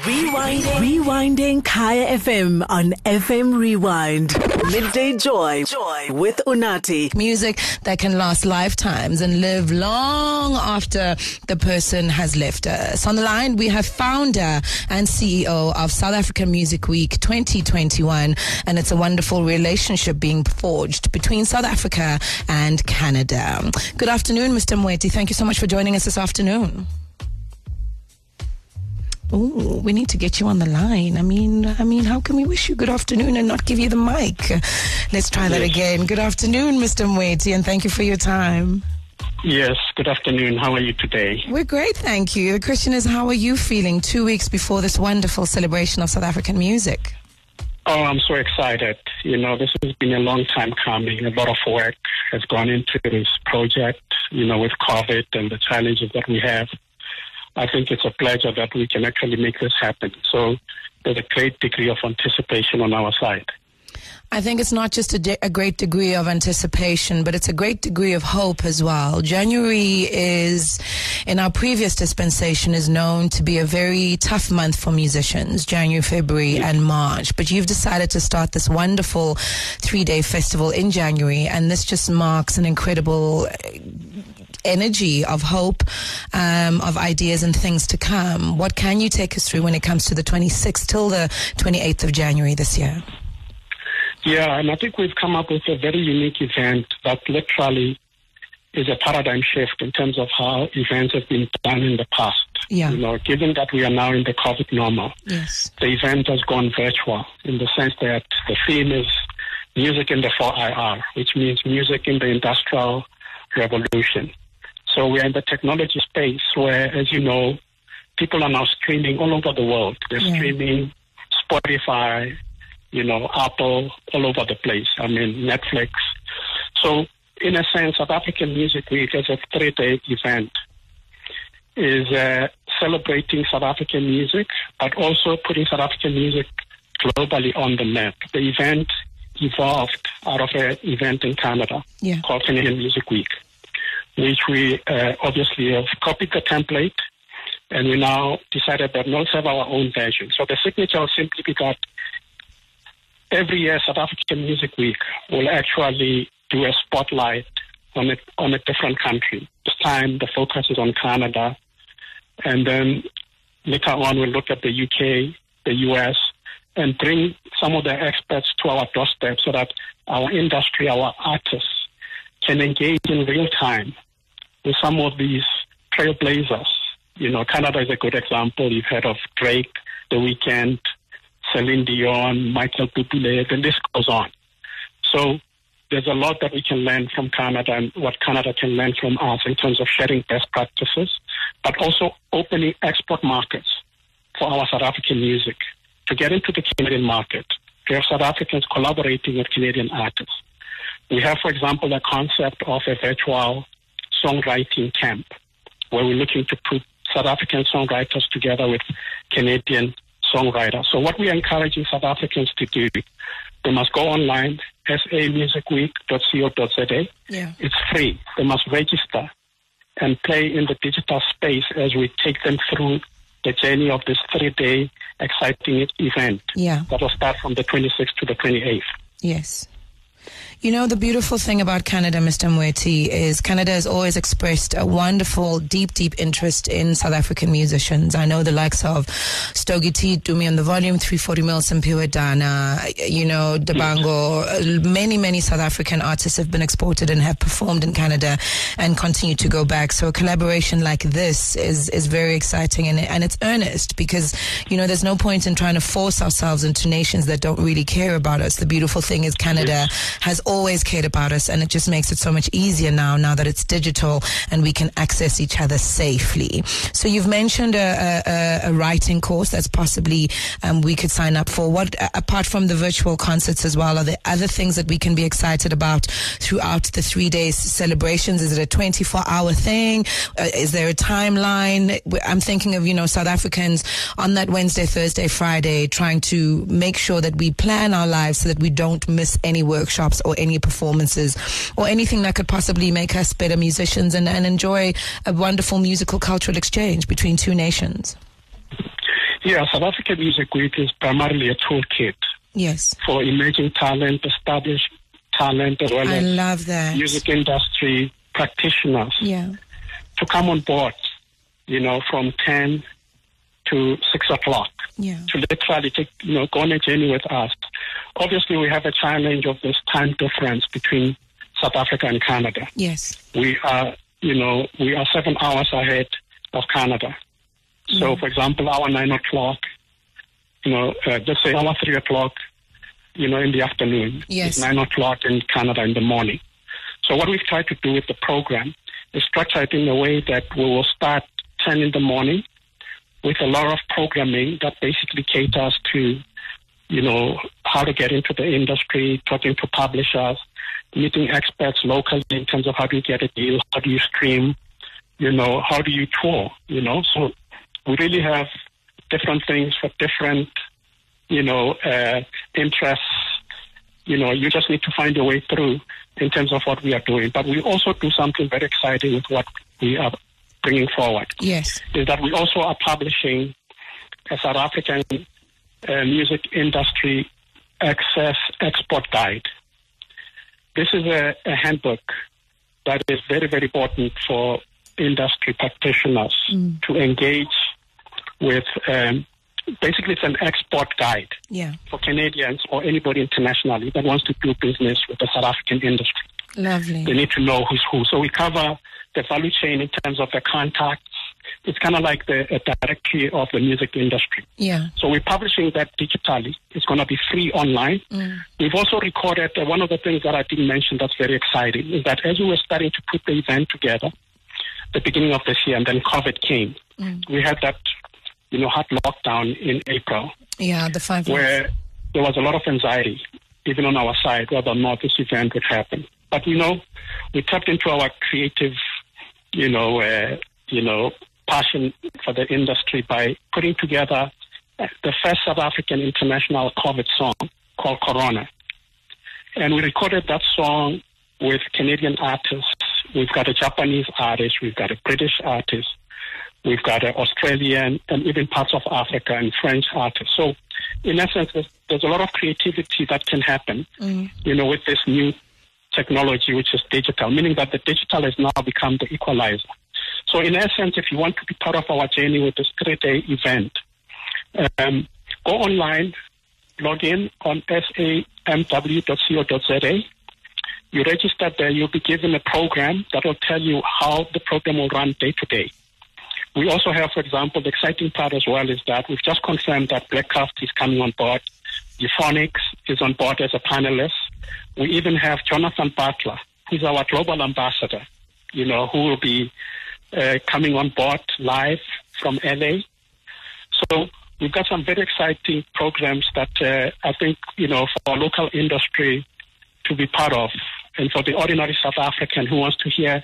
Rewinding. Rewinding Kaya FM on FM Rewind. Midday Joy. Joy with Unathi. Music that can last lifetimes and live long after the person has left us. On the line, we have founder and CEO of South African Music Week 2021, and it's a wonderful relationship being forged between South Africa and Canada. Good afternoon, Mr. Moeti. Thank you so much for joining us this afternoon. Oh, we need to get you on the line. I mean, I mean, how can we wish you good afternoon and not give you the mic? Let's try that again. Good afternoon, Mr. Moeti, and thank you for your time. Yes, good afternoon. How are you today? We're great, thank you. The question is, how are you feeling two weeks before this wonderful celebration of South African music? Oh, I'm so excited. You know, this has been a long time coming. A lot of work has gone into this project, you know, with COVID and the challenges that we have. I think it's a pleasure that we can actually make this happen. So there's a great degree of anticipation on our side. I think it's not just a, de- a great degree of anticipation, but it's a great degree of hope as well. January is, in our previous dispensation, is known to be a very tough month for musicians, January, February, and March. But you've decided to start this wonderful three day festival in January, and this just marks an incredible energy of hope, um, of ideas and things to come. What can you take us through when it comes to the 26th till the 28th of January this year? Yeah, and I think we've come up with a very unique event that literally is a paradigm shift in terms of how events have been done in the past. Yeah. You know, given that we are now in the COVID normal, Yes. the event has gone virtual in the sense that the theme is music in the 4IR, which means music in the industrial revolution. So we are in the technology space where, as you know, people are now streaming all over the world. They're Yeah. streaming Spotify, you know, Apple, all over the place. I mean, Netflix. So, in a sense, South African Music Week as a three-day event is uh, celebrating South African music, but also putting South African music globally on the map. The event evolved out of an event in Canada Yeah. called Canadian Music Week, which we uh, obviously have copied the template, and we now decided that let's have our own version. So the signature will simply be that every year South African Music Week will actually do a spotlight on a, on a different country. This time the focus is on Canada, and then later on we'll look at the UK, the US, and bring some of the experts to our doorstep so that our industry, our artists, can engage in real time with some of these trailblazers. You know, Canada is a good example. You've heard of Drake, The Weeknd, Celine Dion, Michael Bublé, the list goes on. So there's a lot that we can learn from Canada and what Canada can learn from us in terms of sharing best practices, but also opening export markets for our South African music to get into the Canadian market. To have South Africans collaborating with Canadian artists. We have, for example, a concept of a virtual songwriting camp where we're looking to put South African songwriters together with Canadian songwriters. So what we are encouraging South Africans to do, they must go online, samusicweek.co.za. Yeah. It's free. They must register and play in the digital space as we take them through the journey of this three-day exciting event Yeah. that will start from the 26th to the 28th. Yes. You know, the beautiful thing about Canada, Mr. Moeti, is Canada has always expressed a wonderful, deep, deep interest in South African musicians. I know the likes of Stogie T, Dumi on the Volume, 340 Mil, Simpiwe Dana, you know, Dabango. Many, many South African artists have been exported and have performed in Canada and continue to go back. So a collaboration like this is, is very exciting and, and it's earnest because, you know, there's no point in trying to force ourselves into nations that don't really care about us. The beautiful thing is Canada has always cared about us and it just makes it so much easier now, now that it's digital and we can access each other safely. So you've mentioned a, a, a writing course that's possibly um, we could sign up for. What, apart from the virtual concerts as well, are there other things that we can be excited about throughout the three days celebrations? Is it a 24 hour thing? Uh, is there a timeline? I'm thinking of, you know, South Africans on that Wednesday, Thursday, Friday, trying to make sure that we plan our lives so that we don't miss any workshops or any performances or anything that could possibly make us better musicians and, and enjoy a wonderful musical cultural exchange between two nations. Yeah, South African Music Week is primarily a toolkit Yes. for emerging talent, established talent, as well I as love that. music industry practitioners Yeah. to come on board, you know, from 10 to 6 o'clock Yeah. to literally take, you know, go on a journey with us. Obviously, we have a challenge of this time difference between South Africa and Canada. Yes. We are, you know, we are seven hours ahead of Canada. So, for example, our 9 o'clock, you know, uh, just say our 3 o'clock, you know, in the afternoon. Yes. It's 9 o'clock in Canada in the morning. So what we've tried to do with the program is structure it in a way that we will start 10 in the morning with a lot of programming that basically caters to, you know, how to get into the industry, talking to publishers, meeting experts locally in terms of how do you get a deal, how do you stream, you know, how do you tour, you know. So we really have different things for different, you know, uh, interests. You know, you just need to find a way through in terms of what we are doing. But we also do something very exciting with what we are bringing forward Yes. is that we also are publishing a South African music industry access export guide. This is a, a handbook that is very, very important for industry practitioners to engage with. Um, basically, it's an export guide Yeah. for Canadians or anybody internationally that wants to do business with the South African industry. Lovely. They need to know who's who. So we cover the value chain in terms of the contacts. It's kind of like the a directory of the music industry. Yeah. So we're publishing that digitally. It's going to be free online. We've also recorded uh, one of the things that I didn't mention that's very exciting is that as we were starting to put the event together, the beginning of this year, and then COVID came, we had that, you know, hard lockdown in April Yeah. The five. where there was a lot of anxiety, even on our side, whether or not this event would happen. But you know, we tapped into our creative, you know, uh, you know, passion for the industry by putting together the first South African international COVID song called Corona, and we recorded that song with Canadian artists. We've got a Japanese artist, we've got a British artist, we've got an Australian, and even parts of Africa and French artists. So, in essence, there's, there's a lot of creativity that can happen, mm. you know, with this new technology, which is digital, meaning that the digital has now become the equalizer. So, in essence, if you want to be part of our journey with this three-day event, um, go online, log in on samw.co.za. You register there, you'll be given a program that will tell you how the program will run day to day. We also have, for example, the exciting part as well is that we've just confirmed that Blackcraft is coming on board. Euphonik is on board as a panelist. We even have Jonathan Butler, who's our global ambassador, you know, who will be coming on board live from LA. So we've got some very exciting programs that uh, I think, you know, for our local industry to be part of and for the ordinary South African who wants to hear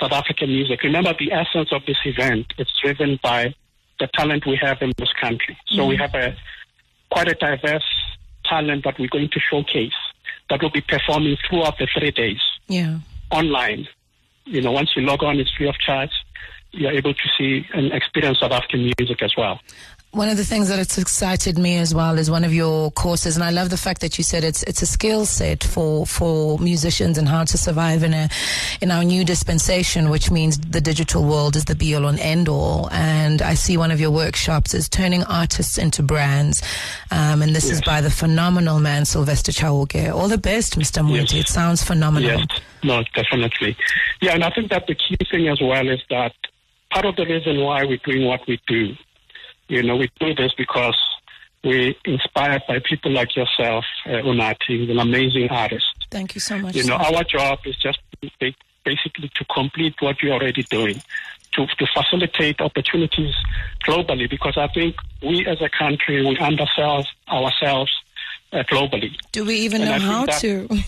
South African music. Remember the essence of this event, it's driven by the talent we have in this country. So we have a quite a diverse talent that we're going to showcase that will be performing throughout the three days Yeah. online. You know, once you log on, it's free of charge. You're able to see and experience South African music as well. One of the things that it's excited me as well is one of your courses, and I love the fact that you said it's it's a skill set for for musicians and how to survive in a in our new dispensation, which means the digital world is the be all and end all. And I see one of your workshops is turning artists into brands, um, and this is by the phenomenal man Sylvester Chauke. All the best, Mr. Moeti. Yes. It sounds phenomenal. Yes, no, definitely. Yeah, and I think that the key thing as well is that part of the reason why we're doing what we do, you know, we do this because we're inspired by people like yourself, uh, Unathi, an amazing artist. Thank you so much. You know, sir. our job is just basically to complete what you're already doing, to, to facilitate opportunities globally, because I think we as a country, we undersell ourselves uh, globally. Do we even and know how that- to?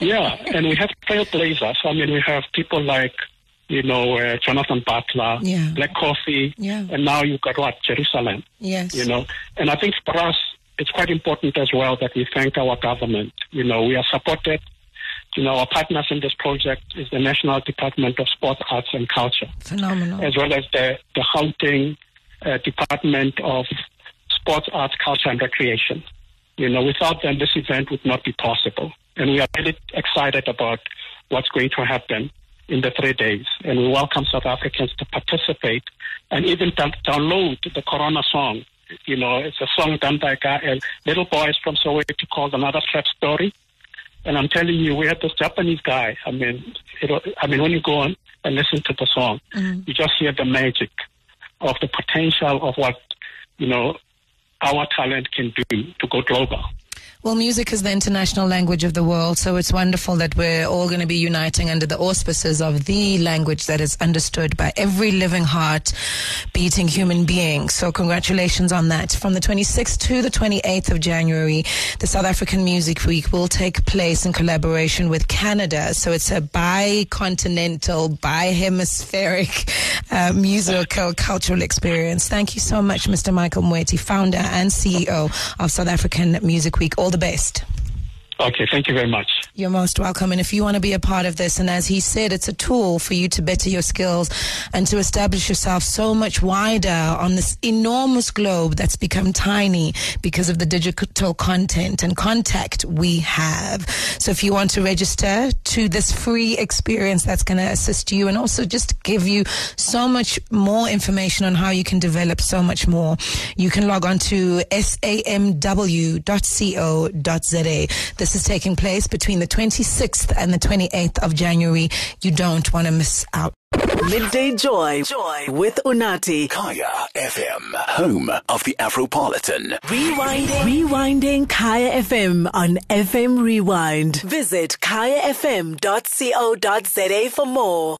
Yeah, and we have trailblazers. I mean, we have people like, you know, uh, Jonathan Butler, Yeah. Black Coffee, Yeah. and now you've got what, Jerusalem, yes. you know. And I think for us, it's quite important as well that we thank our government. You know, we are supported. You know, our partners in this project is the National Department of Sport, Arts and Culture, Phenomenal. as well as the, the Gauteng uh, Department of Sports, Arts, Culture and Recreation. You know, without them, this event would not be possible. And we are really excited about what's going to happen in the three days. And we welcome South Africans to participate and even download the Corona song. You know, it's a song done by a, little boy from Soweto called Another Trap Story. And I'm telling you, we had this Japanese guy. I mean, it, I mean, when you go on and listen to the song, mm-hmm. you just hear the magic of the potential of what, you know, our talent can do to go global. Well, music is the international language of the world, so it's wonderful that we're all going to be uniting under the auspices of the language that is understood by every living heart beating human being. So congratulations on that. From the 26th to the 28th of January, the South African Music Week will take place in collaboration with Canada. So it's a bi-continental, bi-hemispheric uh, musical cultural experience. Thank you so much, Mr. Michael Moeti, founder and CEO of South African Music Week. All the best. Okay, thank you very much. You're most welcome. And if you want to be a part of this, and as he said, it's a tool for you to better your skills and to establish yourself so much wider on this enormous globe that's become tiny because of the digital content and contact we have. So if you want to register to this free experience that's going to assist you and also just give you so much more information on how you can develop so much more, you can log on to samw.co.za. This is taking place between the 26th and the 28th of January. You don't want to miss out. Midday Joy. Joy with Unathi. Kaya FM, home of the Afropolitan. Rewinding. Rewinding Kaya FM on FM Rewind. Visit kayafm.co.za for more.